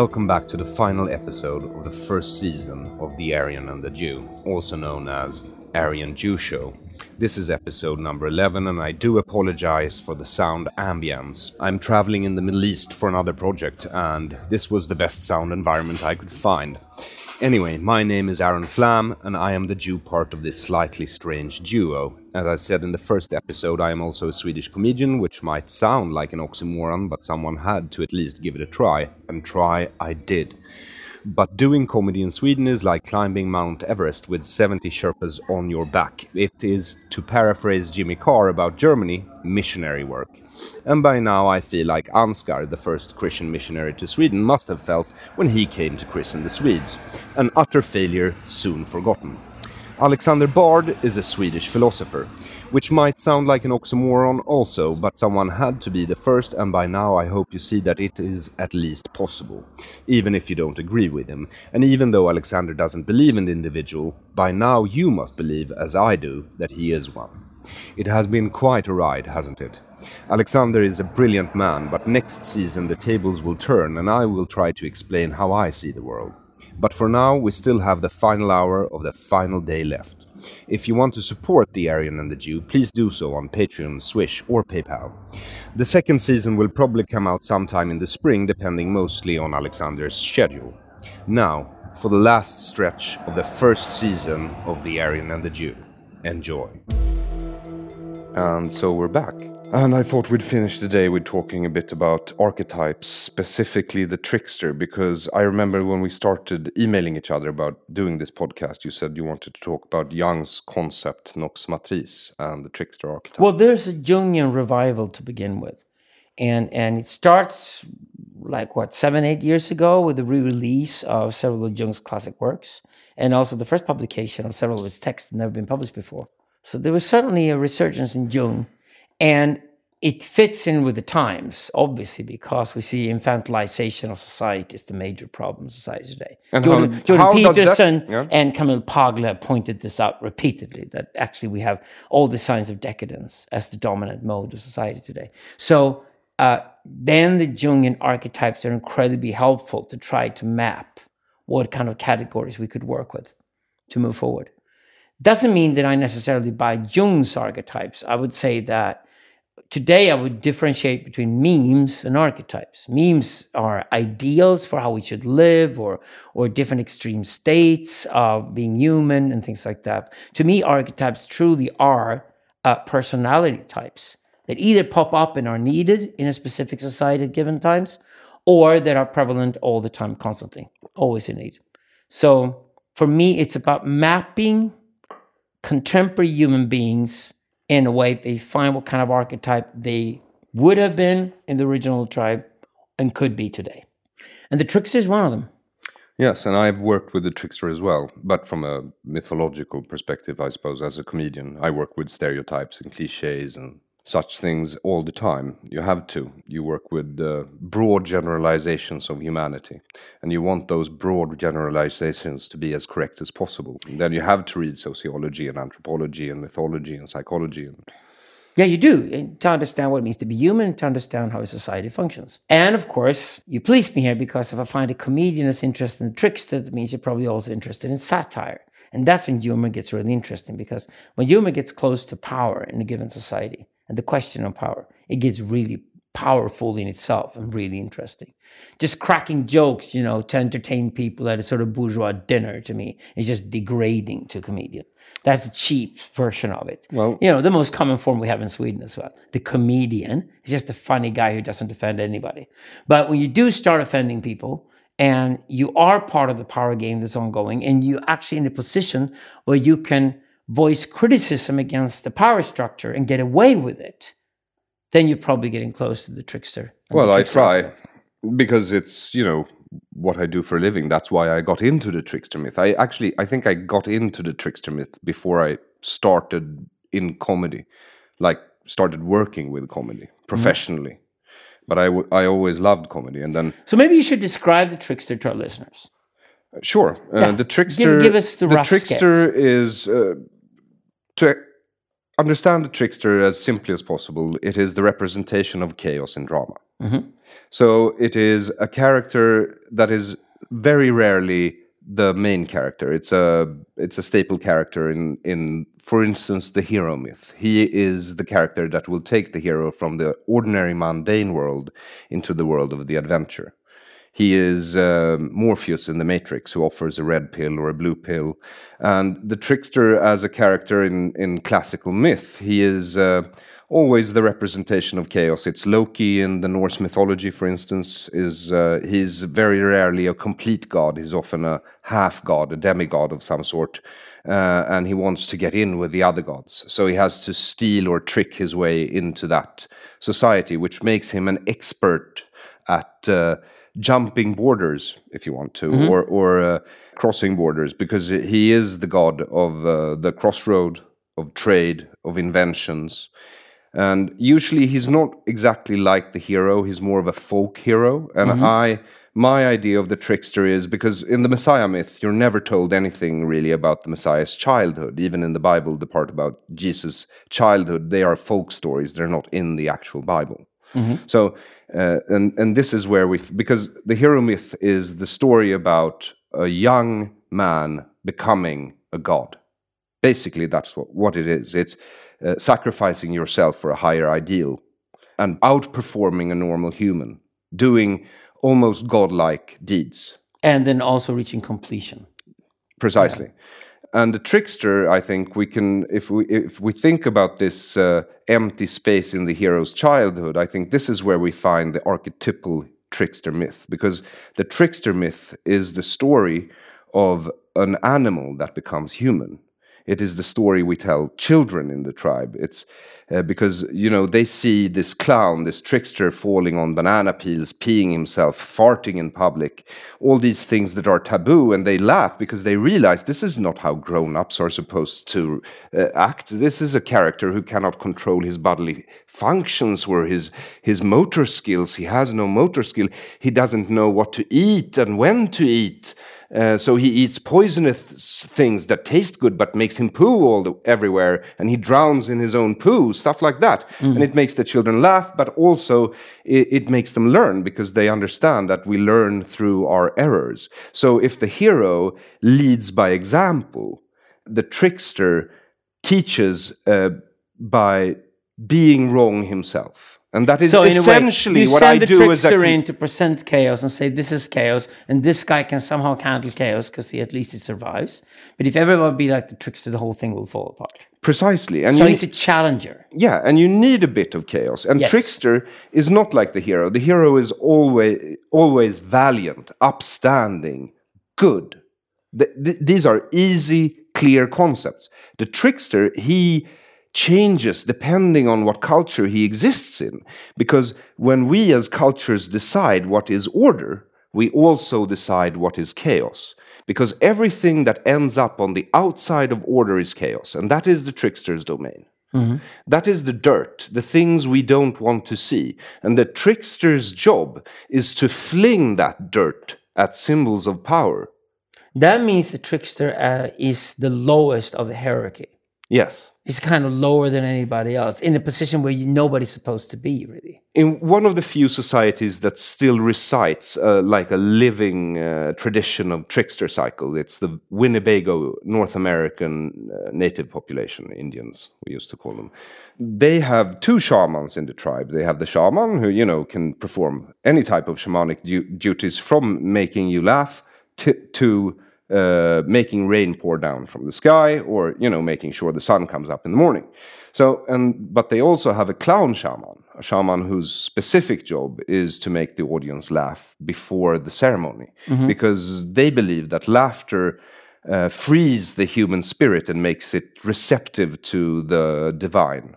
Welcome back to the final episode of the first season of The Aryan and the Jew, also known as Aryan Jew Show. This is episode number 11, and I do apologize for the sound ambience. I'm traveling in the Middle East for another project, and this was the best sound environment I could find. Anyway, my name is Aron Flam, and I am the Jew part of this slightly strange duo. As I said in the first episode, I am also a Swedish comedian, which might sound like an oxymoron, but someone had to at least give it a try, and try I did. But doing comedy in Sweden is like climbing Mount Everest with 70 Sherpas on your back. It is, to paraphrase Jimmy Carr about Germany, missionary work. And by now I feel like Ansgar, the first Christian missionary to Sweden, must have felt when he came to christen the Swedes. An utter failure, soon forgotten. Alexander Bard is a Swedish philosopher, which might sound like an oxymoron also, but someone had to be the first, and by now I hope you see that it is at least possible, even if you don't agree with him. And even though Alexander doesn't believe in the individual, by now you must believe, as I do, that he is one. It has been quite a ride, hasn't it? Alexander is a brilliant man, but next season the tables will turn and I will try to explain how I see the world. But for now, we still have the final hour of the final day left. If you want to support the Aryan and the Jew, please do so on Patreon, Swish, or PayPal. The second season will probably come out sometime in the spring, depending mostly on Alexander's schedule. Now, for the last stretch of the first season of The Aryan and the Jew. Enjoy. And so we're back. And I thought we'd finish the day with talking a bit about archetypes, specifically the trickster, because I remember when we started emailing each other about doing this podcast, you said you wanted to talk about Jung's concept, Nox Matrice, and the trickster archetype. Well, there's a Jungian revival to begin with. And, and it starts like what, seven, eight years ago with the re release of several of Jung's classic works, and also the first publication of several of his texts that never been published before. So there was certainly a resurgence in Jung and it fits in with the times, obviously, because we see infantilization of society is the major problem in society today. And Jordan, how- Jordan how does that- Peterson yeah. and Camille Paglia pointed this out repeatedly that actually we have all the signs of decadence as the dominant mode of society today. So uh, then the Jungian archetypes are incredibly helpful to try to map what kind of categories we could work with to move forward doesn't mean that I necessarily buy Jung's archetypes. I would say that today I would differentiate between memes and archetypes. Memes are ideals for how we should live or or different extreme states of being human and things like that. To me, archetypes truly are uh, personality types that either pop up and are needed in a specific society at given times or that are prevalent all the time, constantly, always in need. So for me, it's about mapping contemporary human beings in a way they find what kind of archetype they would have been in the original tribe and could be today. And the trickster is one of them. Yes, and I've worked with the trickster as well, but from a mythological perspective, I suppose, as a comedian. I work with stereotypes and cliches and such things all the time. You have to. You work with uh, broad generalizations of humanity, and you want those broad generalizations to be as correct as possible. And then you have to read sociology and anthropology and mythology and psychology. And Yeah, you do, to understand what it means to be human, to understand how a society functions. And of course, you please me here because if I find a comedian is interested in trickster, that means you're probably also interested in satire. And that's when humor gets really interesting because when humor gets close to power in a given society and the question of power, it gets really powerful in itself and really interesting. Just cracking jokes, you know, to entertain people at a sort of bourgeois dinner to me is just degrading to a comedian. That's a cheap version of it. Well- you know, the most common form we have in Sweden as well. The comedian is just a funny guy who doesn't offend anybody. But when you do start offending people and you are part of the power game that's ongoing and you're actually in a position where you can voice criticism against the power structure and get away with it, then you're probably getting close to the trickster. well, the I trickster. try because it's you know what I do for a living. That's why I got into the trickster myth. I actually I think I got into the trickster myth before I started in comedy, like started working with comedy professionally. But I, w- I always loved comedy, and then So maybe you should describe the trickster to our listeners. Sure. Uh, Yeah. the trickster. give us the rough trickster is uh, to understand the trickster as simply as possible, it is the representation of chaos in drama. Mm-hmm. So it is a character that is very rarely the main character. It's a it's a staple character in in for instance the hero myth. He is the character that will take the hero from the ordinary mundane world into the world of the adventure. He is um Morpheus in the Matrix, who offers a red pill or a blue pill, and the trickster as a character in in classical myth. He is. Uh, always the representation of chaos. It's Loki in the Norse mythology, for instance, is uh, he's very rarely a complete god. He's often a half god, a demigod of some sort, uh, and he wants to get in with the other gods. So he has to steal or trick his way into that society, which makes him an expert at. Uh, jumping borders, if you want to, or or uh, crossing borders, because he is the god of uh, the crossroad of trade, of inventions, and usually he's not exactly like the hero. He's more of a folk hero, and I. My idea of the trickster is because in the Messiah myth, you're never told anything really about the Messiah's childhood. Even in the Bible, the part about Jesus' childhood, they are folk stories. They're not in the actual Bible. So, uh, and and this is where we because the hero myth is the story about a young man becoming a god. Basically, that's what, what it is. It's uh, sacrificing yourself for a higher ideal and outperforming a normal human, doing almost godlike deeds. And then also reaching completion. Precisely. And the trickster, I think we can, if we if we think about this uh, empty space in the hero's childhood, I think this is where we find the archetypal trickster myth, because the trickster myth is the story of an animal that becomes human. It is the story we tell children in the tribe. It's uh, because you know they see this clown, this trickster, falling on banana peels, peeing himself, farting in public, all these things that are taboo, and they laugh because they realize this is not how grown-ups are supposed to uh, act. This is a character who cannot control his bodily functions or his his motor skills. He has no motor skill. He doesn't know what to eat and when to eat. Uh, so he eats poisonous things that taste good but makes him poo all the, everywhere, and he drowns in his own poo, stuff like that. And it makes the children laugh, but also it, it makes them learn because they understand that we learn through our errors. So if the hero leads by example, the trickster teaches uh, by being wrong himself. And that is So a way, essentially what I the do as a in to present chaos and say this is chaos, and this guy can somehow handle chaos because he at least he survives. But if everyone be like the trickster, the whole thing will fall apart. precisely. And So he's a challenger. Yeah, and you need a bit of chaos. And Yes. Trickster is not like the hero. The hero is always always valiant, upstanding, good. Th- th- these are easy, clear concepts. The trickster, he changes depending on what culture he exists in. Because when we as cultures decide what is order, we also decide what is chaos. Because everything that ends up on the outside of order is chaos, and that is the trickster's domain. That is the dirt, the things we don't want to see. And the trickster's job is to fling that dirt at symbols of power. That means the trickster uh, is the lowest of the hierarchy. Yes. He's kind of lower than anybody else in a position where you, nobody's supposed to be, really. In one of the few societies that still recites uh, like a living uh, tradition of trickster cycle, it's the Winnebago North American uh, native population, Indians, we used to call them. They have two shamans in the tribe. They have the shaman who, you know, can perform any type of shamanic du- duties from making you laugh to, to uh, making rain pour down from the sky or you know making sure the sun comes up in the morning. So and but they also have a clown shaman a shaman whose specific job is to make the audience laugh before the ceremony. Because they believe that laughter uh, frees the human spirit and makes it receptive to the divine.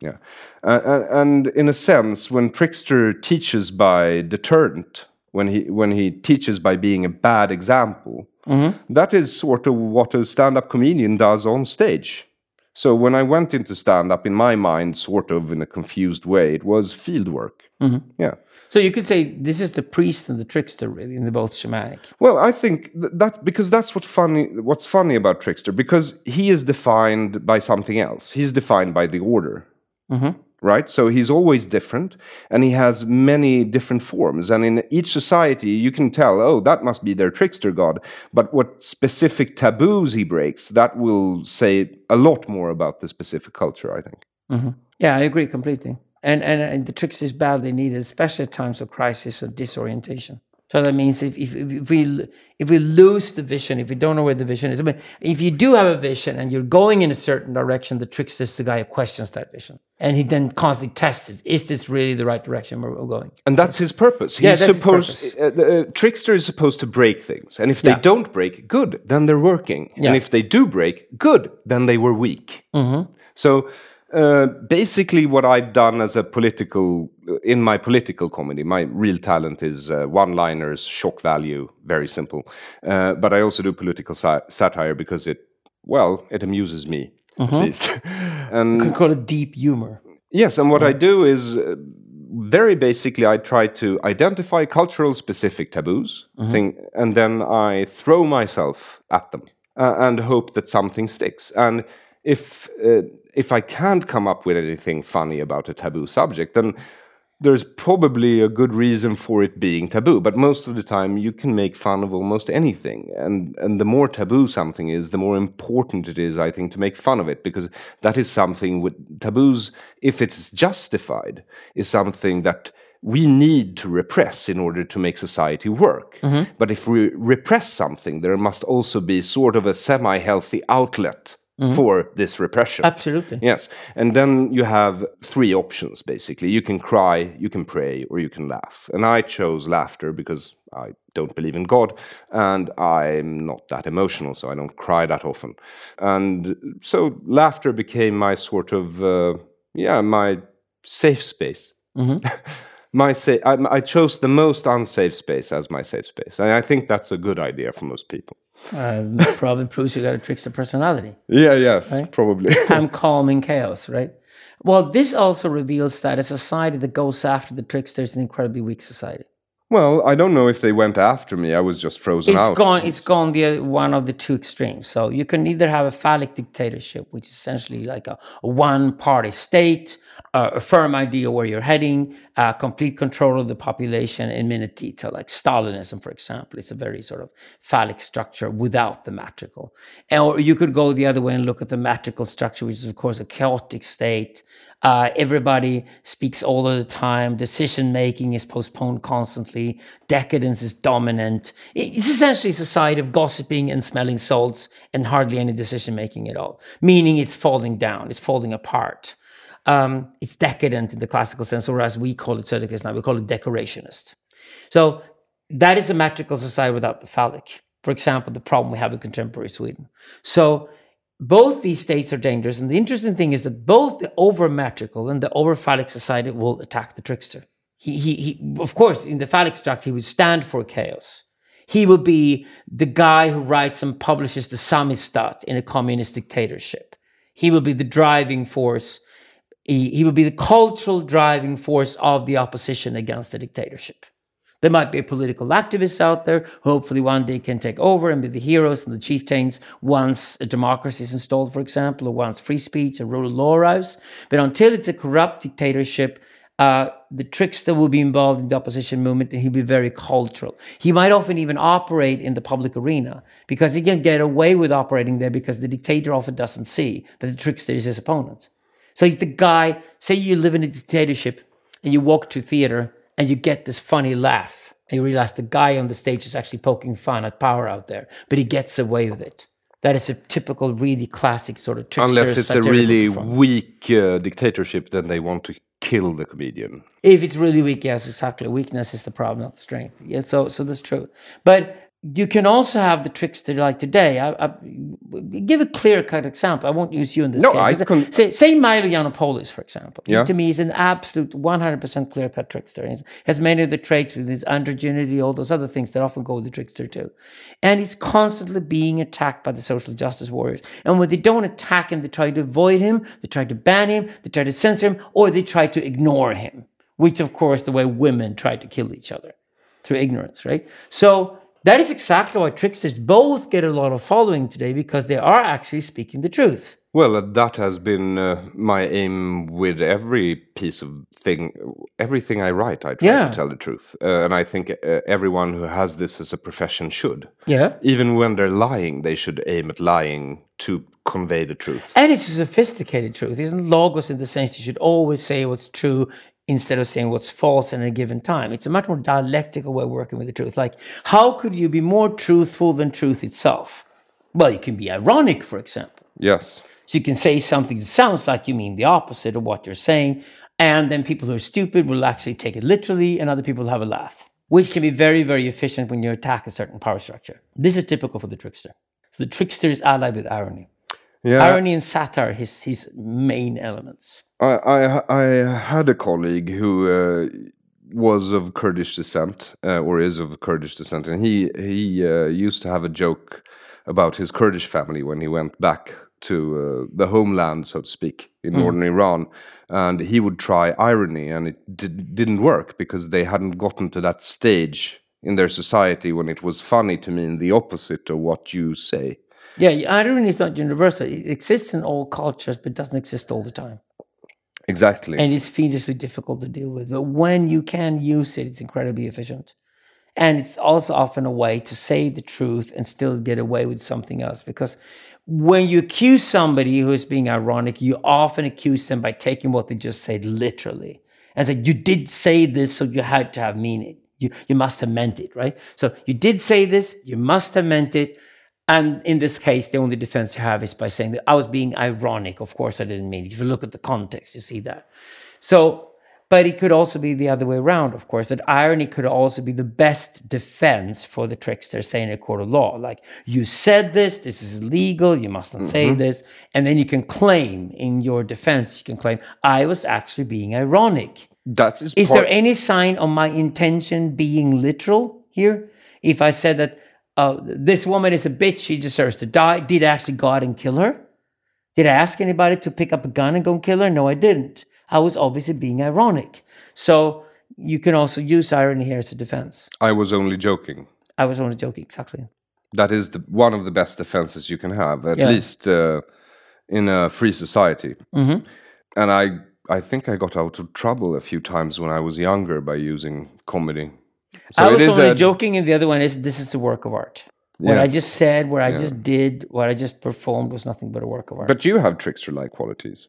Yeah. Uh, uh, and in a sense when trickster teaches by deterrent when he when he teaches by being a bad example mm-hmm. that is sort of what a stand-up comedian does on stage So when I went into stand up, in my mind, sort of in a confused way, it was field work. Mm-hmm. Yeah. So you could say this is the priest and the trickster, really, in the both shamanic. Well, I think th- that because that's what funny. What's funny about Trickster because he is defined by something else. He's defined by the order, mm-hmm. Right? So he's always different, and he has many different forms. And in each society, you can tell, oh, that must be their trickster god. But what specific taboos he breaks, that will say a lot more about the specific culture. I think. Mm-hmm. Yeah, I agree completely. And, and and the trickster is badly needed, especially at times of crisis or disorientation. So that means if, if, if we if we lose the vision, if we don't know where the vision is, I mean, if you do have a vision and you're going in a certain direction, the trickster is the guy who questions that vision, and he then constantly tests it: is this really the right direction we're going? And that's his purpose. He's Yeah, that's his supposed. Uh, the uh, trickster is supposed to break things, and if they Yeah. don't break, good, then they're working. Yeah. And if they do break, good, then they were weak. So uh, basically, what I've done as a political in my political comedy, my real talent is uh, one-liners, shock value, very simple. Uh, but I also do political sa- satire because it, well, it amuses me at least. and We could call it deep humor. Yes, and what I do is uh, very basically I try to identify cultural specific taboos, thing, and then I throw myself at them uh, and hope that something sticks. And if if I can't come up with anything funny about a taboo subject, then there's probably a good reason for it being taboo. But most of the time, you can make fun of almost anything, and and the more taboo something is, the more important it is, I think, to make fun of it because that is something with taboos. If it's justified, is something that we need to repress in order to make society work. Mm-hmm. But if we repress something, there must also be sort of a semi-healthy outlet for this repression. Absolutely. Yes. And then you have three options basically. You can cry, you can pray, or you can laugh. And I chose laughter because I don't believe in God and I'm not that emotional, so I don't cry that often. And so laughter became my sort of, uh, yeah, my safe space. my sa- I, I chose the most unsafe space as my safe space. And I think that's a good idea for most people. Uh, probably proves you got a trickster personality. Yeah, yes, probably. I'm calm in chaos, right? Well, this also reveals that a society that goes after the trickster is an incredibly weak society. Well, I don't know if they went after me. I was just frozen It's out. gone. It's gone the one of the two extremes. So you can either have a phallic dictatorship, which is essentially like a, a one-party state, uh, a firm idea where you're heading, uh, complete control of the population in minute detail, like Stalinism, for example. It's a very sort of phallic structure without the matrical. Or you could go the other way and look at the matrical structure, which is of course a chaotic state. Uh, everybody speaks all of the time. Decision making is postponed constantly. Decadence is dominant. It's essentially a society of gossiping and smelling salts and hardly any decision making at all. Meaning it's falling down. It's falling apart. Um, it's decadent in the classical sense, or as we call it, Söderqvist now, we call it decorationist. So that is a metrical society without the phallic. For example, the problem we have in contemporary Sweden. So both these states are dangerous. And the interesting thing is that both the over metrical and the over phallic society will attack the trickster. He, he, he, of course, in the phallic structure, he would stand for chaos. He will be the guy who writes and publishes the Samizdat in a communist dictatorship. He will be the driving force. He, he will be the cultural driving force of the opposition against the dictatorship. There might be a political activists out there who hopefully one day can take over and be the heroes and the chieftains once a democracy is installed, for example, or once free speech and rule of law arrives. But until it's a corrupt dictatorship, uh, the trickster will be involved in the opposition movement and he'll be very cultural. He might often even operate in the public arena because he can get away with operating there because the dictator often doesn't see that the trickster is his opponent. So he's the guy, say you live in a dictatorship and you walk to theater and you get this funny laugh and you realize the guy on the stage is actually poking fun at power out there, but he gets away with it. That is a typical, really classic sort of trickster Unless it's a really performance. weak uh, dictatorship, then they want to kill the comedian. If it's really weak, yes, exactly. Weakness is the problem, not the strength. Yeah, so so that's true. But you can also have the trickster like today. I, I give a clear cut example. I won't use you in this No, case. I can- say, say Milo Yiannopoulos, for example. He, to me, is an absolute 100% clear cut trickster. He has many of the traits with his androgenity, all those other things that often go with the trickster too. And he's constantly being attacked by the social justice warriors. And when they don't attack him, they try to avoid him, they try to ban him, they try to censor him, or they try to ignore him, which, of course, the way women try to kill each other through ignorance, right? So that is exactly why tricksters both get a lot of following today because they are actually speaking the truth. Well, uh, that has been uh, my aim with every piece of thing, everything I write. I try Yeah. to tell the truth, uh, and I think uh, everyone who has this as a profession should. Yeah. Even when they're lying, they should aim at lying to convey the truth. And it's a sophisticated truth. It's not logos in the sense you should always say what's true instead of saying what's false in a given time. It's a much more dialectical way of working with the truth. Like, how could you be more truthful than truth itself? Well, you can be ironic, for example. Yes. So you can say something that sounds like you mean the opposite of what you're saying, and then people who are stupid will actually take it literally, and other people will have a laugh, which can be very, very efficient when you attack a certain power structure. This is typical for the trickster. So the trickster is allied with irony. Yeah. Irony and satire are his, his main elements. I, I I had a colleague who uh, was of Kurdish descent, uh, or is of Kurdish descent, and he he uh, used to have a joke about his Kurdish family when he went back to uh, the homeland, so to speak, in northern Iran, and he would try irony, and it did, didn't work because they hadn't gotten to that stage in their society when it was funny to mean the opposite of what you say. Yeah, irony is not universal. It exists in all cultures, but doesn't exist all the time. Exactly. and it's fiendishly difficult to deal with. But when you can use it, it's incredibly efficient. And it's also often a way to say the truth and still get away with something else. Because when you accuse somebody who is being ironic, you often accuse them by taking what they just said literally and say, You did say this, so you had to have meaning. You, you must have meant it, right? So you did say this, you must have meant it. And in this case, the only defense you have is by saying that I was being ironic. Of course, I didn't mean it. If you look at the context, you see that. So, but it could also be the other way around, of course, that irony could also be the best defense for the trickster, say in a court of law. Like, you said this, this is illegal, you mustn't say mm-hmm. this. And then you can claim in your defense, you can claim, I was actually being ironic. that is Is part- there any sign of my intention being literal here? If I said that uh, this woman is a bitch, she deserves to die, did I actually go out and kill her? Did I ask anybody to pick up a gun and go and kill her? No, I didn't. I was obviously being ironic. So you can also use irony here as a defense. I was only joking. I was only joking, exactly. that is the, one of the best defenses you can have, at Yeah. least uh, in a free society. Mhm. And I, I think I got out of trouble a few times when I was younger by using comedy. So I was only a- joking, and the other one is this is a work of art. What I just said, what I just did, what I just performed was nothing but a work of art. But you have trickster-like qualities.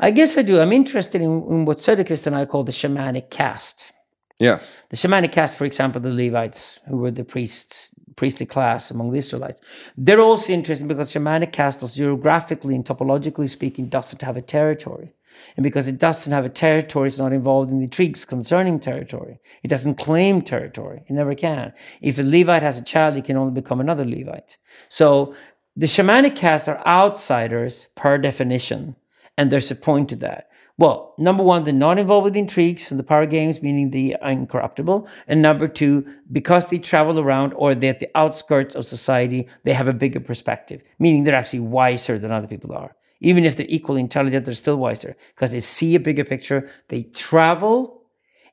I guess I do. I'm interested in, in what Söderqvist and I call the shamanic caste. Yes. The shamanic caste, for example, the Levites, who were the priests, priestly class among the Israelites, they're also interesting because shamanic caste, geographically and topologically speaking, doesn't have a territory. And because it doesn't have a territory, it's not involved in intrigues concerning territory. It doesn't claim territory. It never can. If a Levite has a child, he can only become another Levite. So the shamanic castes are outsiders per definition, and there's a point to that. Well, number one, they're not involved with intrigues and the power games, meaning they are incorruptible. And number two, because they travel around or they're at the outskirts of society, they have a bigger perspective, meaning they're actually wiser than other people are. Even if they're equally intelligent, they're still wiser because they see a bigger picture. They travel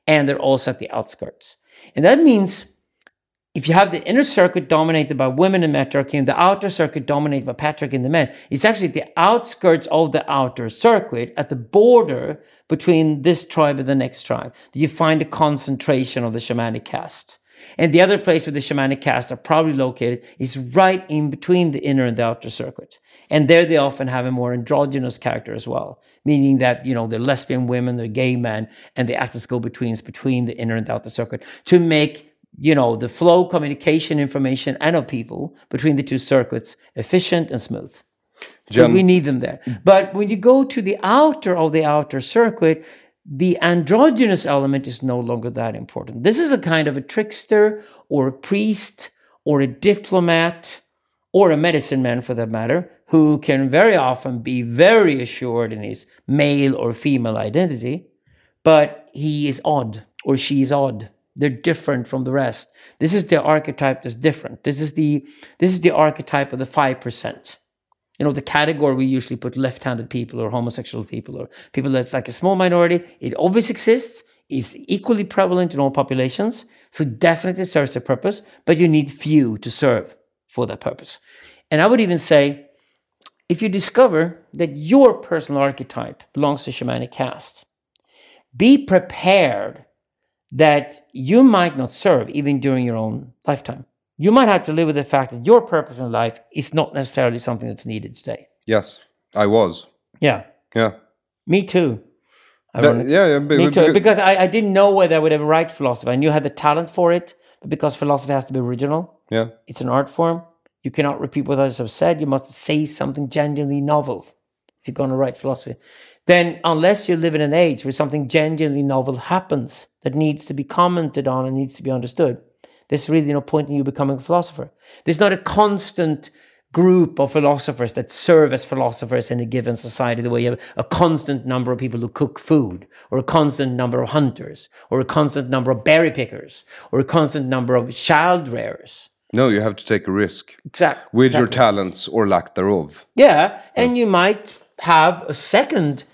and they're also at the outskirts. And that means if you have the inner circuit dominated by women and matriarchy and the outer circuit dominated by patriarchy and the men, it's actually the outskirts of the outer circuit at the border between this tribe and the next tribe that you find a concentration of the shamanic caste. And the other place where the shamanic caste are probably located is right in between the inner and the outer circuit. And there they often have a more androgynous character as well, meaning that, you know, they're lesbian women, they're gay men, and they act as go-betweens between the inner and the outer circuit to make you know, the flow, communication, information, and of people between the two circuits efficient and smooth. So we need them there. Mm. But when you go to the outer of the outer circuit, the androgynous element is no longer that important. This is a kind of a trickster or a priest or a diplomat or a medicine man for that matter, who can very often be very assured in his male or female identity, but he is odd or she is odd. They're different from the rest. This is the archetype that's different. This is the this is the archetype of the five percent. You know, the category we usually put left-handed people or homosexual people or people that's like a small minority. It always exists is equally prevalent in all populations, so definitely serves a purpose, but you need few to serve for that purpose. And I would even say, if you discover that your personal archetype belongs to shamanic caste, be prepared that you might not serve even during your own lifetime. You might have to live with the fact that your purpose in life is not necessarily something that's needed today. Yes, I was. Yeah. Yeah. Me too. That, yeah, yeah. Me too. Because I, I didn't know whether I would ever write philosophy. I knew I had the talent for it, but because philosophy has to be original, yeah, it's an art form. You cannot repeat what others have said. You must say something genuinely novel if you're going to write philosophy. Then, unless you live in an age where something genuinely novel happens that needs to be commented on and needs to be understood, there's really no point in you becoming a philosopher. There's not a constant group of philosophers that serve as philosophers in a given society, the way you have a constant number of people who cook food, or a constant number of hunters, or a constant number of berry pickers, or a constant number of child rearers. No, you have to take a risk. Exactly. With exactly. your talents or lack thereof. Yeah, and you might have a second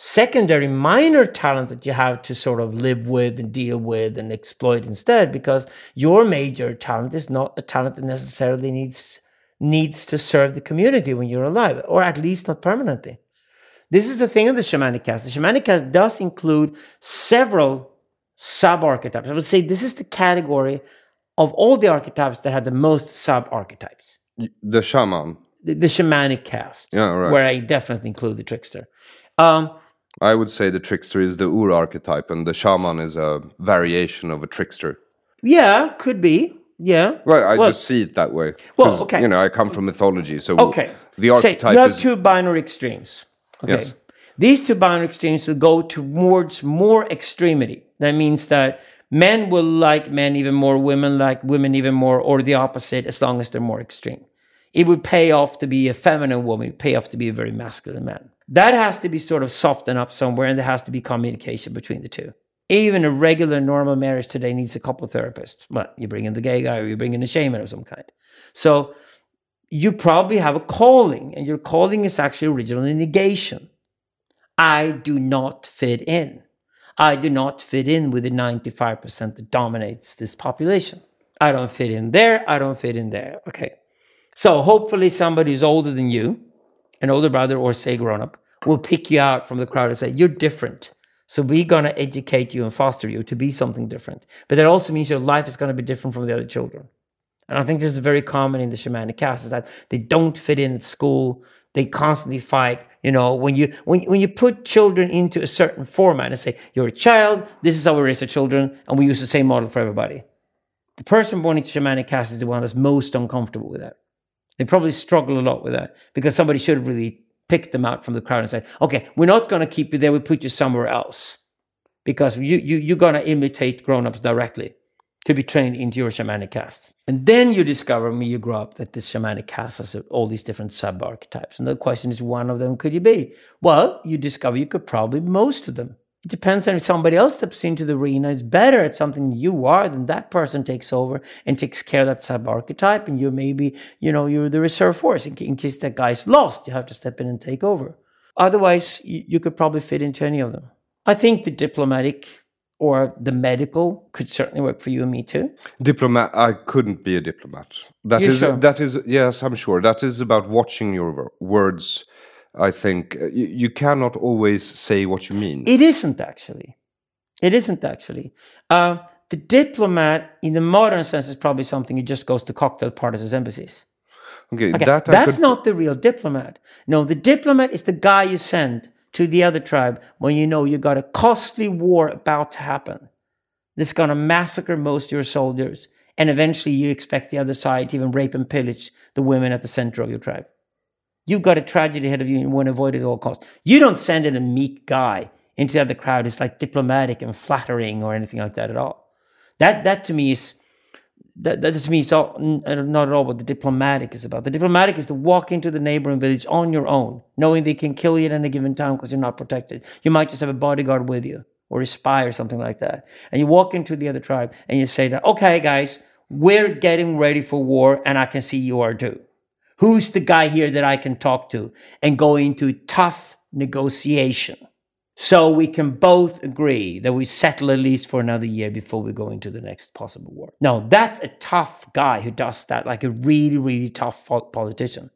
secondary minor talent that you have to sort of live with and deal with and exploit instead because your major talent is not a talent that necessarily needs needs to serve the community when you're alive, or at least not permanently. This is the thing of the shamanic cast The shamanic cast does include several sub archetypes. I would say this is the category of all the archetypes that have the most sub archetypes. The shaman. The, the, shamanic cast Yeah, right. Where I definitely include the trickster. Um, I would say the trickster is the Ur archetype, and the shaman is a variation of a trickster. Yeah, could be. Yeah. Well, I well, just see it that way. Well, okay. You know, I come from mythology, so okay. The archetype Say, you have is, two binary extremes. Okay. Yes. These two binary extremes will go towards more extremity. That means that men will like men even more, women like women even more, or the opposite, as long as they're more extreme. It would pay off to be a feminine woman, pay off to be a very masculine man. That has to be sort of softened up somewhere, and there has to be communication between the two even a regular normal marriage today needs a couple therapists. But you bring in the gay guy or you bring in a shaman of some kind. So you probably have a calling, and your calling is actually originally negation. I do not fit in. I do not fit in with the 95% that dominates this population. I don't fit in there. I don't fit in there. Okay. So hopefully somebody who's older than you, an older brother or say grown up, will pick you out from the crowd and say, You're different. So we're going to educate you and foster you to be something different. But that also means your life is going to be different from the other children. And I think this is very common in the shamanic caste is that they don't fit in at school. They constantly fight. You know, when you when, when you put children into a certain format and say, you're a child, this is how we raise our children, and we use the same model for everybody. The person born into shamanic caste is the one that's most uncomfortable with that. They probably struggle a lot with that because somebody should have really picked them out from the crowd and said, okay, we're not going to keep you there. We put you somewhere else because you, you, you're going to imitate grown-ups directly to be trained into your shamanic caste. And then you discover when you grow up that this shamanic caste has all these different sub-archetypes. And the question is, one of them could you be? Well, you discover you could probably most of them. It depends on if somebody else steps into the arena is better at something you are, then that person takes over and takes care of that sub archetype, and you maybe, you know, you're the reserve force in, in, case that guy's lost. You have to step in and take over. Otherwise, you, you could probably fit into any of them. I think the diplomatic or the medical could certainly work for you and me too. Diplomat, I couldn't be a diplomat. That You're is sure? that is yes, I'm sure. That is about watching your words I think uh, you, you cannot always say what you mean. It isn't actually. It isn't actually. Uh, the diplomat, in the modern sense, is probably something who just goes to cocktail parties as embassies. Okay, okay. That that's could... not the real diplomat. No, the diplomat is the guy you send to the other tribe when you know you got a costly war about to happen that's going to massacre most of your soldiers. And eventually you expect the other side to even rape and pillage the women at the center of your tribe. You've got a tragedy ahead of you and you want to avoid it at all costs. You don't send in a meek guy into the other crowd. It's like diplomatic and flattering or anything like that at all. That, that to me is that, that to me is all, uh, not at all what the diplomatic is about. The diplomatic is to walk into the neighboring village on your own, knowing they can kill you at any given time because you're not protected. You might just have a bodyguard with you or a spy or something like that. And you walk into the other tribe and you say that, okay, guys, we're getting ready for war and I can see you are too. Who's the guy here that I can talk to and go into tough negotiation? So we can both agree that we settle at least for another year before we go into the next possible war. Now, that's a tough guy who does that, like a really, really tough politician.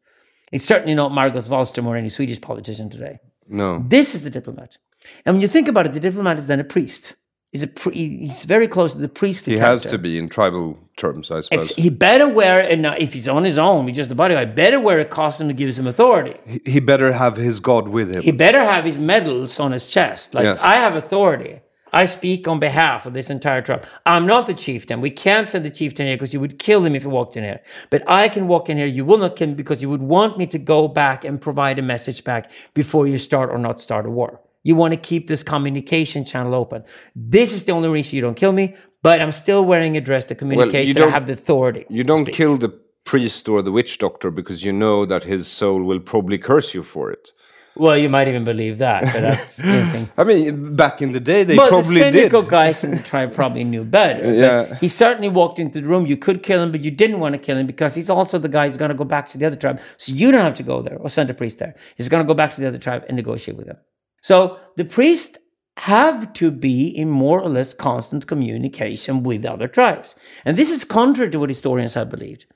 It's certainly not Margot Wallström or any Swedish politician today. No. This is the diplomat. And when you think about it, the diplomat is then a priest. He's, a pri- he's very close to the priestly He has to be in tribal terms, I suppose. Ex- he better wear, and uh, if he's on his own, with just a bodyguard, better wear a costume that gives him authority. He- he better have his god with him. He better have his medals on his chest. Like, Yes. I have authority. I speak on behalf of this entire tribe. I'm not the chieftain. We can't send the chieftain here because you would kill him if he walked in here. But I can walk in here. You will not kill me because you would want me to go back and provide a message back before you start or not start a war. You want to keep this communication channel open. This is the only reason you don't kill me, but I'm still wearing a dress that communicates you that I have the authority. You don't speak. kill the priest or the witch doctor because you know that his soul will probably curse you for it. Well, you might even believe that, but I don't think. I mean, back in the day, they But the probably did. cynical guys in the tribe probably knew better. Yeah. He certainly walked into the room. You could kill him, but you didn't want to kill him because he's also the guy who's going to go back to the other tribe. So you don't have to go there or send a priest there. He's going to go back to the other tribe and negotiate with them. So the priests have to be in more or less constant communication with other tribes. And this is contrary to what historians have believed.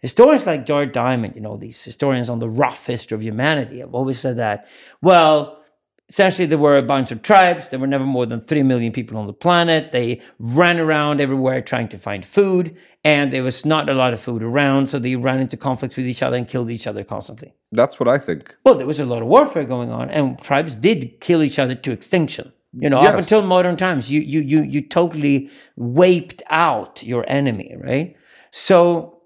Historians like George Diamond, you know, these historians on the rough history of humanity, have always said that, well, essentially there were a bunch of tribes. There were never more than 3 million people on the planet. They ran around everywhere trying to find food, and there was not a lot of food around, so they ran into conflicts with each other and killed each other constantly. That's what I think. Well, there was a lot of warfare going on, and tribes did kill each other to extinction. You know, up until modern times, you you you you totally wiped out your enemy, right? So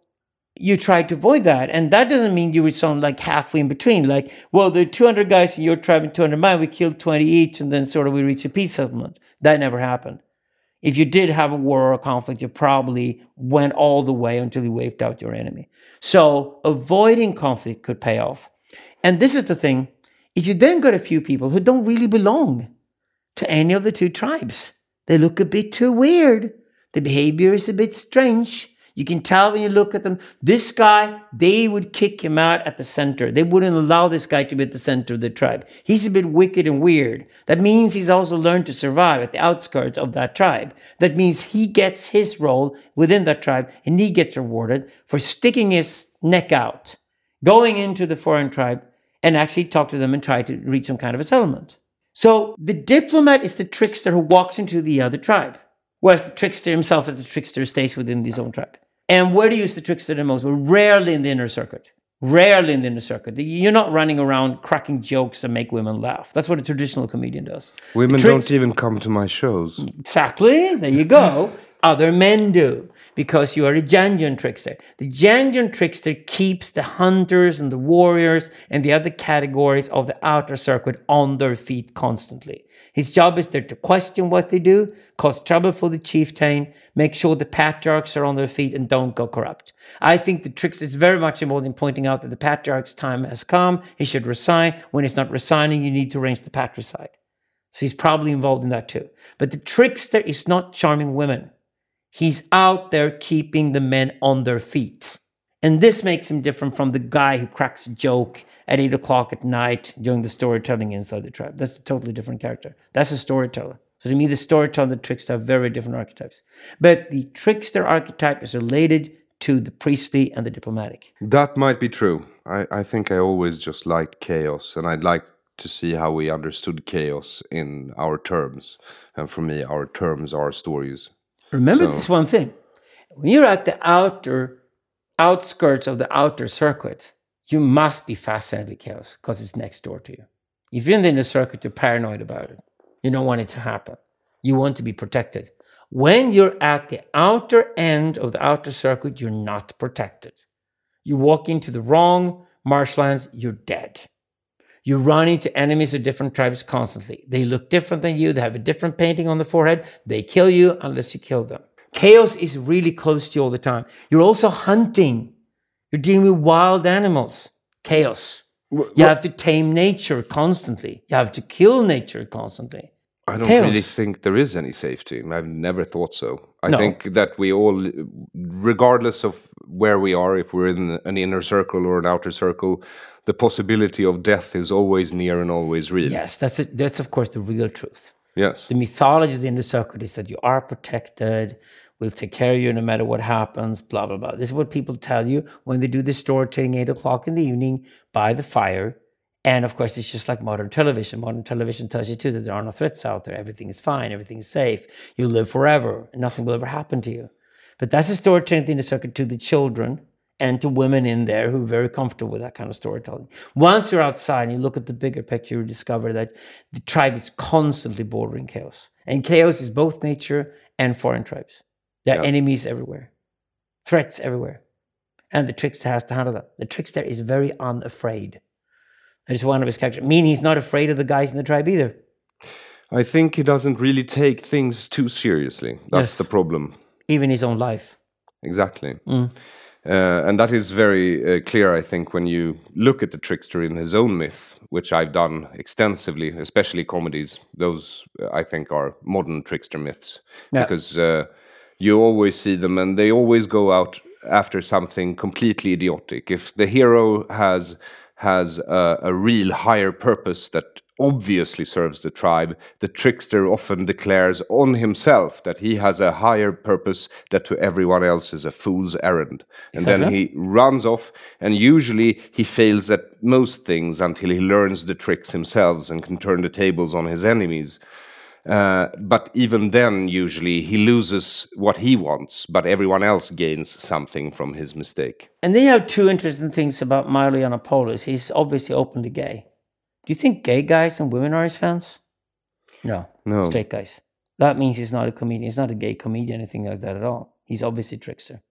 you try to avoid that, and that doesn't mean you would sound like halfway in between. Like, well, there are 200 guys in your tribe and 200 mine. We killed 20 each, and then sort of we reach a peace settlement. That never happened. If you did have a war or a conflict, you probably went all the way until you wiped out your enemy. So avoiding conflict could pay off. And this is the thing if you then got a few people who don't really belong to any of the two tribes, they look a bit too weird. The behavior is a bit strange. You can tell when you look at them. This guy, they would kick him out at the center. They wouldn't allow this guy to be at the center of the tribe. He's a bit wicked and weird. That means he's also learned to survive at the outskirts of that tribe. That means he gets his role within that tribe and he gets rewarded for sticking his neck out, going into the foreign tribe and actually talk to them and try to reach some kind of a settlement. So the diplomat is the trickster who walks into the other tribe, whereas the trickster himself as the trickster stays within his own tribe. And where do you use the trickster the most? Well, rarely in the inner circuit. Rarely in the inner circuit. You're not running around cracking jokes that make women laugh. That's what a traditional comedian does. Women don't even come to my shows. Exactly. There you go. Other men do because you are a genuine trickster. The genuine trickster keeps the hunters and the warriors and the other categories of the outer circuit on their feet constantly. His job is there to question what they do, cause trouble for the chieftain, make sure the patriarchs are on their feet and don't go corrupt. I think the trickster is very much involved in pointing out that the patriarch's time has come. He should resign. When he's not resigning, you need to arrange the patricide. So he's probably involved in that too. But the trickster is not charming women. He's out there keeping the men on their feet. And this makes him different from the guy who cracks a joke at eight o'clock at night during the storytelling inside the tribe. That's a totally different character. That's a storyteller. So to me, the storyteller and the trickster are very different archetypes. But the trickster archetype is related to the priestly and the diplomatic. That might be true. I, I think I always just liked chaos, and I'd like to see how we understood chaos in our terms. And for me, our terms are stories. Remember So- this one thing. When you're at the outer outskirts of the outer circuit, you must be fascinated with chaos because it's next door to you. If you're in the inner circuit, you're paranoid about it. You don't want it to happen. You want to be protected. When you're at the outer end of the outer circuit, you're not protected. You walk into the wrong marshlands, you're dead. You run into enemies of different tribes constantly. They look different than you, they have a different painting on the forehead, they kill you unless you kill them. Chaos is really close to you all the time. You're also hunting. You're dealing with wild animals. Chaos. You have to tame nature constantly. You have to kill nature constantly. I don't Chaos. really think there is any safety. I've never thought so. I No. think that we all, regardless of where we are, if we're in an inner circle or an outer circle, the possibility of death is always near and always real. Yes, that's it. That's of course the real truth. Yes. The mythology of the inner circle is that you are protected. We'll take care of you no matter what happens. Blah blah blah. This is what people tell you when they do the storytelling eight o'clock in the evening by the fire. And of course, it's just like modern television. Modern television tells you too that there are no threats out there. Everything is fine. Everything is safe. You live forever, and nothing will ever happen to you. But that's the storytelling the inner circle to the children and to women in there who are very comfortable with that kind of storytelling. Once you're outside and you look at the bigger picture, you discover that the tribe is constantly bordering chaos. And chaos is both nature and foreign tribes. There are Yeah. enemies everywhere, threats everywhere. And the trickster has to handle that. The trickster is very unafraid. That is one of his characters. Meaning he's not afraid of the guys in the tribe either. I think he doesn't really take things too seriously. That's Yes. the problem. Even his own life. Exactly. Mm. Uh, and that is very uh, clear, I think, when you look at the trickster in his own myth, which I've done extensively, especially comedies. Those, uh, I think, are modern trickster myths. Yeah. Because uh, you always see them and they always go out after something completely idiotic. If the hero has has a, a real higher purpose that obviously serves the tribe, the trickster often declares on himself that he has a higher purpose that to everyone else is a fool's errand. And then he runs off, and usually he fails at most things until he learns the tricks himself and can turn the tables on his enemies. Uh, but even then, usually he loses what he wants, but everyone else gains something from his mistake. And then you have two interesting things about Milo Yiannopoulos. He's obviously openly gay. Do you think gay guys and women are his fans? No. No. Straight guys. That means he's not a comedian. He's not a gay comedian, anything like that at all. He's obviously a trickster.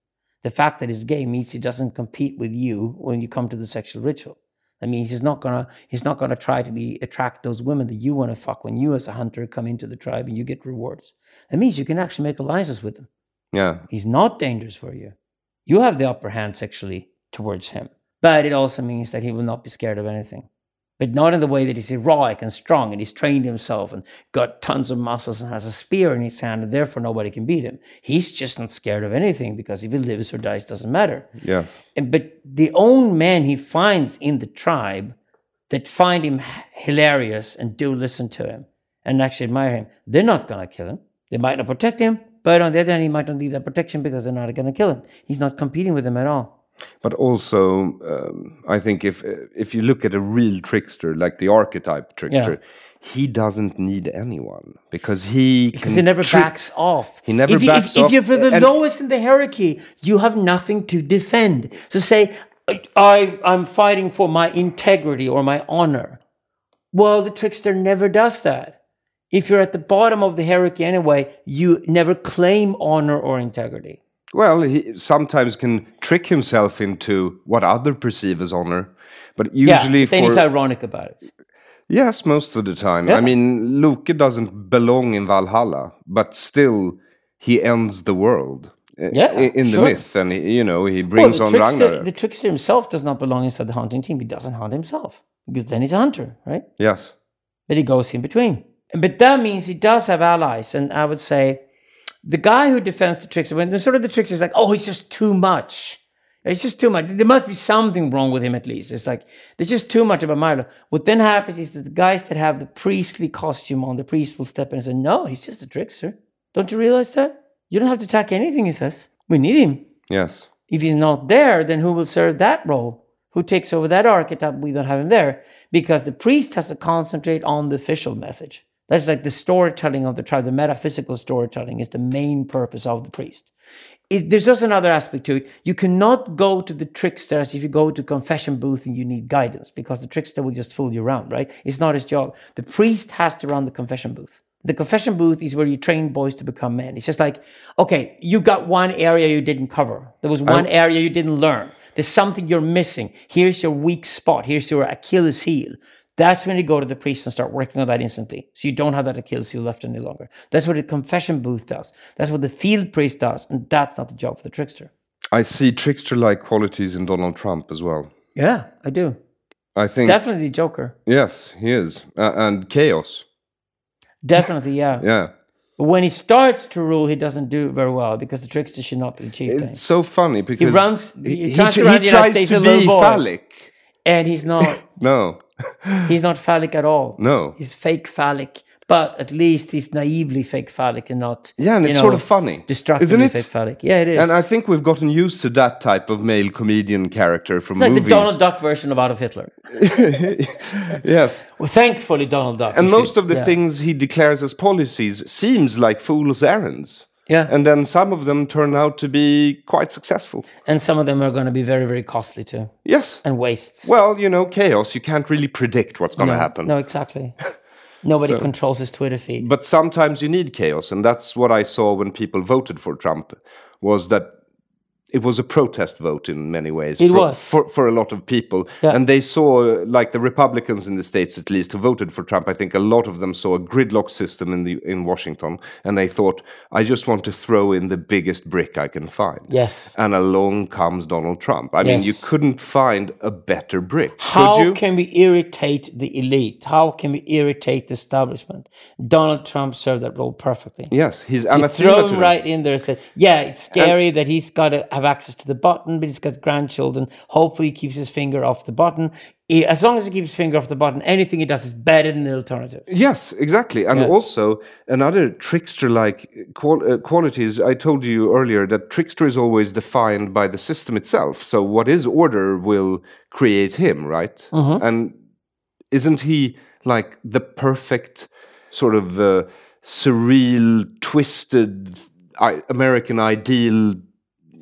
The fact that he's gay means he doesn't compete with you when you come to the sexual ritual. That mean, he's not gonna he's not gonna try to be attract those women that you want to fuck when you as a hunter come into the tribe and you get rewards. That means you can actually make alliances with them. Yeah, He's not dangerous for you. You have the upper hand sexually towards him. But it also means that he will not be scared of anything. But not in the way that he's heroic and strong and he's trained himself and got tons of muscles and has a spear in his hand and therefore nobody can beat him. He's just not scared of anything because if he lives or dies doesn't matter. yes. And, but the own men he finds in the tribe that find him hilarious and do listen to him and actually admire him, they're not going to kill him. They might not protect him, but on the other hand, he might not need that protection because they're not going to kill him. He's not competing with them at all. But also, um, I think if if you look at a real trickster, like the archetype trickster, he doesn't need anyone because he Because can he never backs off. He never if you, backs if, off, If you're for the lowest in the hierarchy, you have nothing to defend. So say, I, I'm fighting for my integrity or my honor. Well, the trickster never does that. If you're at the bottom of the hierarchy anyway, you never claim honor or integrity. Well, he sometimes can trick himself into what other perceive as honor, but usually yeah, then for he's ironic about it. yes, most of the time. Yeah. I mean, Loke doesn't belong in Valhalla, but still he ends the world. uh, Yeah, in the sure. myth, and he, you know he brings the, on trickster, Ragnarok. the trickster himself does not belong inside the hunting team. He doesn't hunt himself because then he's a hunter, right? yes, but he goes in between. But that means he does have allies. And I would say the guy who defends the trickster, when the sort of the trickster is like, oh, he's just too much. It's just too much. There must be something wrong with him at least. It's like, there's just too much about Milo. What then happens is that the guys that have the priestly costume on, the priest will step in and say, no, he's just a trickster. Don't you realize that? You don't have to attack anything, he says. We need him. yes, If he's not there, then who will serve that role? Who takes over that archetype? We don't have him there because the priest has to concentrate on the official message. That's like the storytelling of the tribe, the metaphysical storytelling is the main purpose of the priest. It, there's just another aspect to it. You cannot go to the tricksters if you go to confession booth and you need guidance because the trickster will just fool you around, right? It's not his job. The priest has to run the confession booth. The confession booth is where you train boys to become men. It's just like, okay, you got one area you didn't cover. There was one area you didn't learn. There's something you're missing. Here's your weak spot. Here's your Achilles heel. That's when you go to the priest and start working on that instantly. So you don't have that Achilles heel left any longer. That's what the confession booth does. That's what the field priest does. And that's not the job for the trickster. I see trickster like qualities in Donald Trump as well. Yeah, I do. I think. Definitely Joker. Yes, he is. Uh, and chaos. Definitely, yeah. Yeah. But when he starts to rule, he doesn't do very well because the trickster should not be the chieftain. It's so funny because runs- he, he he, tries tr- he tries to be phallic. And he's not. No, he's not phallic at all. no. He's fake phallic, but at least he's naively fake phallic and not. Yeah, and it's know, sort of funny, destructively isn't it? fake phallic. Yeah, it is. And I think we've gotten used to that type of male comedian character from it's like movies. the Donald Duck version of Adolf Hitler. yes, Well, thankfully, Donald Duck. and most should- of the yeah. things he declares as policies seems like fool's errands. Yeah, And then some of them turn out to be quite successful. and some of them are going to be very, very costly too, Yes. and wastes. Well, you know, chaos. You can't really predict what's going to no, happen. No, exactly. Nobody controls his Twitter feed. But sometimes you need chaos, and that's what I saw when people voted for Trump. Was that it was a protest vote in many ways. It for, was. for for a lot of people, Yeah. and they saw like the Republicans in the states, at least, who voted for Trump. I think a lot of them saw a gridlock system in the in Washington, and they thought, I just want to throw in the biggest brick I can find. Yes. And along comes Donald Trump. I mean, you couldn't find a better brick, How can we irritate the elite? How can we irritate the establishment? Donald Trump served that role perfectly. yes, he's anathema throw him right in there and say, yeah, it's scary that he's got to have access to the button, but he's got grandchildren. Hopefully, he keeps his finger off the button. He- as long as he keeps his finger off the button, anything he does is better than the alternative. Yes, exactly. And Yeah. also, another trickster like qual- uh, qualities, I told you earlier that trickster is always defined by the system itself. So, what is order will create him, right? And isn't he like the perfect sort of uh, surreal, twisted I- American ideal?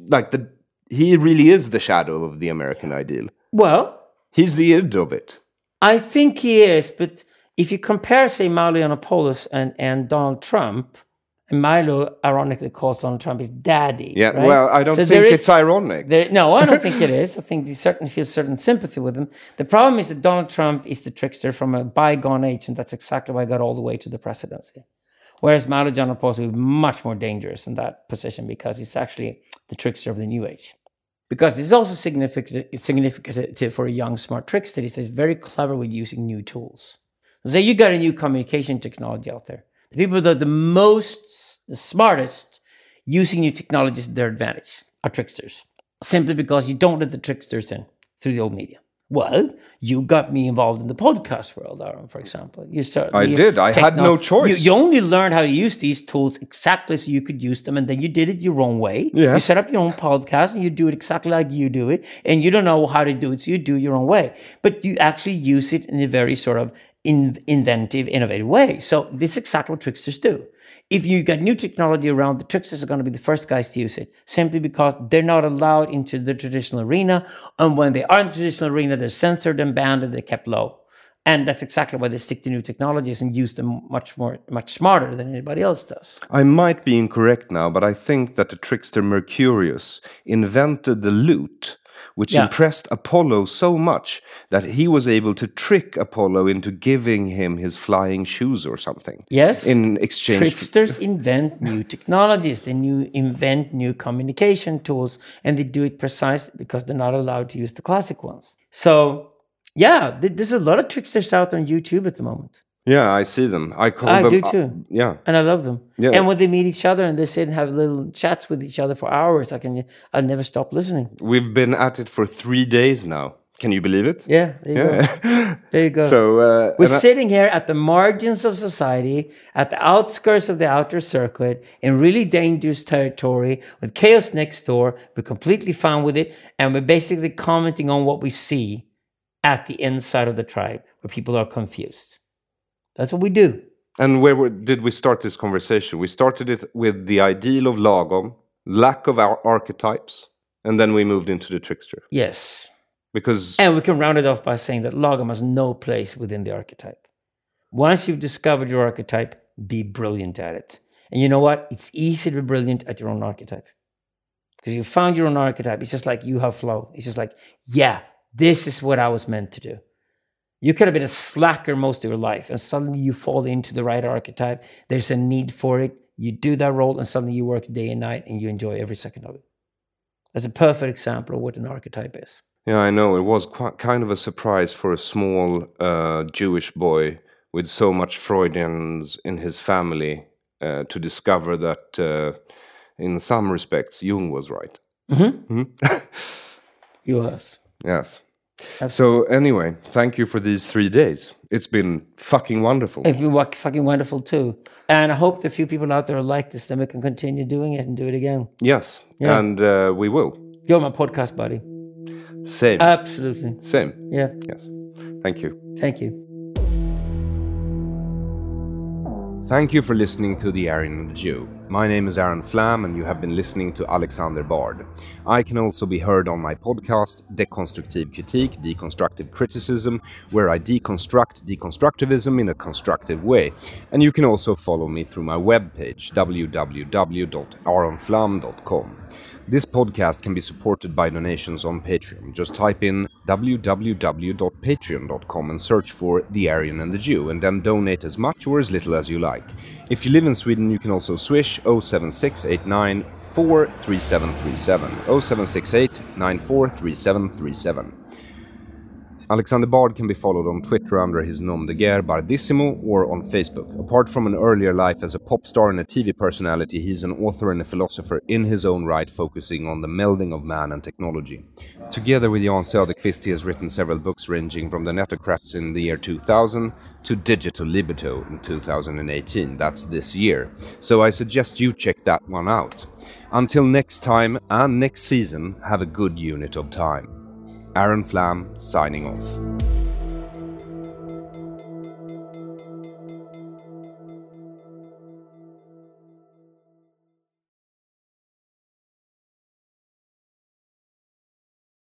Like, the he really is the shadow of the American ideal. Well, He's the end of it. I think he is, but if you compare, say, Milo Yiannopoulos and, and Donald Trump, and Milo ironically calls Donald Trump his daddy. Yeah, right? well, I don't So think is- it's ironic. There, no, I don't think it is. I think he certainly feels certain sympathy with him. The problem is that Donald Trump is the trickster from a bygone age, and that's exactly why I got all the way to the presidency. Whereas Milo Yiannopoulos is much more dangerous in that position because he's actually the trickster of the new age. Because it's also significant, significant for a young, smart trickster is he's very clever with using new tools. So you got a new communication technology out there. The people that are the most, the smartest, using new technologies to their advantage are tricksters. Simply because you don't let the tricksters in through the old media. Well, you got me involved in the podcast world, Aron, for example. You I did. I had no choice. You, you only learned how to use these tools exactly so you could use them, and then you did it your own way. Yeah. You set up your own podcast, and you do it exactly like you do it, and you don't know how to do it, so you do it your own way. But you actually use it in a very sort of in, inventive, innovative way. So this is exactly what tricksters do. If you got new technology around, the tricksters are going to be the first guys to use it, simply because they're not allowed into the traditional arena. And when they are in the traditional arena, they're censored and banned and they're kept low. And that's exactly why they stick to new technologies and use them much more, much smarter than anybody else does. I might be incorrect now, but I think that the trickster Mercurius invented the lute, which Yeah. impressed Apollo so much that he was able to trick Apollo into giving him his flying shoes or something. Yes. In exchange Tricksters invent new technologies. They new invent new communication tools, and they do it precisely because they're not allowed to use the classic ones. So, yeah, th- there's a lot of tricksters out on YouTube at the moment, Yeah, I see them. I call I them. do uh, too. yeah. and I love them. Yeah. And when they meet each other and they sit and have little chats with each other for hours, I can I never stop listening. We've been at it for three days now. Can you believe it? Yeah, there you go. There you go. So uh, We're I- sitting here at the margins of society, at the outskirts of the outer circuit, in really dangerous territory, with chaos next door. We're completely fine with it. And we're basically commenting on what we see at the inside of the tribe, where people are confused. That's what we do. And where were, did we start this conversation? We started it with the ideal of lagom, lack of our archetypes, and then we moved into the trickster. Yes. Because And we can round it off by saying that lagom has no place within the archetype. Once you've discovered your archetype, be brilliant at it. And you know what? It's easy to be brilliant at your own archetype. Because you found your own archetype. It's just like you have flow. It's just like, yeah, this is what I was meant to do. You could have been a slacker most of your life, and suddenly you fall into the right archetype. There's a need for it. You do that role, and suddenly you work day and night, and you enjoy every second of it. That's a perfect example of what an archetype is. Yeah, I know. It was quite kind of a surprise for a small uh, Jewish boy with so much Freudians in his family uh, to discover that, uh, in some respects, Jung was right. Mm-hmm. he was. Yes. So anyway, thank you for these three days. It's been fucking wonderful. It's been fucking wonderful too. And I hope the few people out there like this, then we can continue doing it and do it again. Yes, Yeah. and uh, we will. You're my podcast buddy. Same. Absolutely. Same. Yeah. Yes. Thank you. Thank you. Thank you for listening to The Aryan and the Jew. My name is Aron Flam, and you have been listening to Alexander Bard. I can also be heard on my podcast, Deconstructive Critique, Deconstructive Criticism, where I deconstruct deconstructivism in a constructive way. And you can also follow me through my webpage, www.aronflam.com. This podcast can be supported by donations on Patreon. Just type in www.patreon.com and search for The Aryan and the Jew, and then donate as much or as little as you like. If you live in Sweden, you can also swish 07689 43737. 07689 943737. Alexander Bard can be followed on Twitter under his nom de guerre Bardissimo or on Facebook. Apart from an earlier life as a pop star and a TV personality, he's an author and a philosopher in his own right, focusing on the melding of man and technology. Together with Jan Söderqvist, he has written several books ranging from The Netocrats in the year 2000 to Digital Libido in 2018. That's this year. So I suggest you check that one out. Until next time and next season, have a good unit of time. Aron Flam signing off.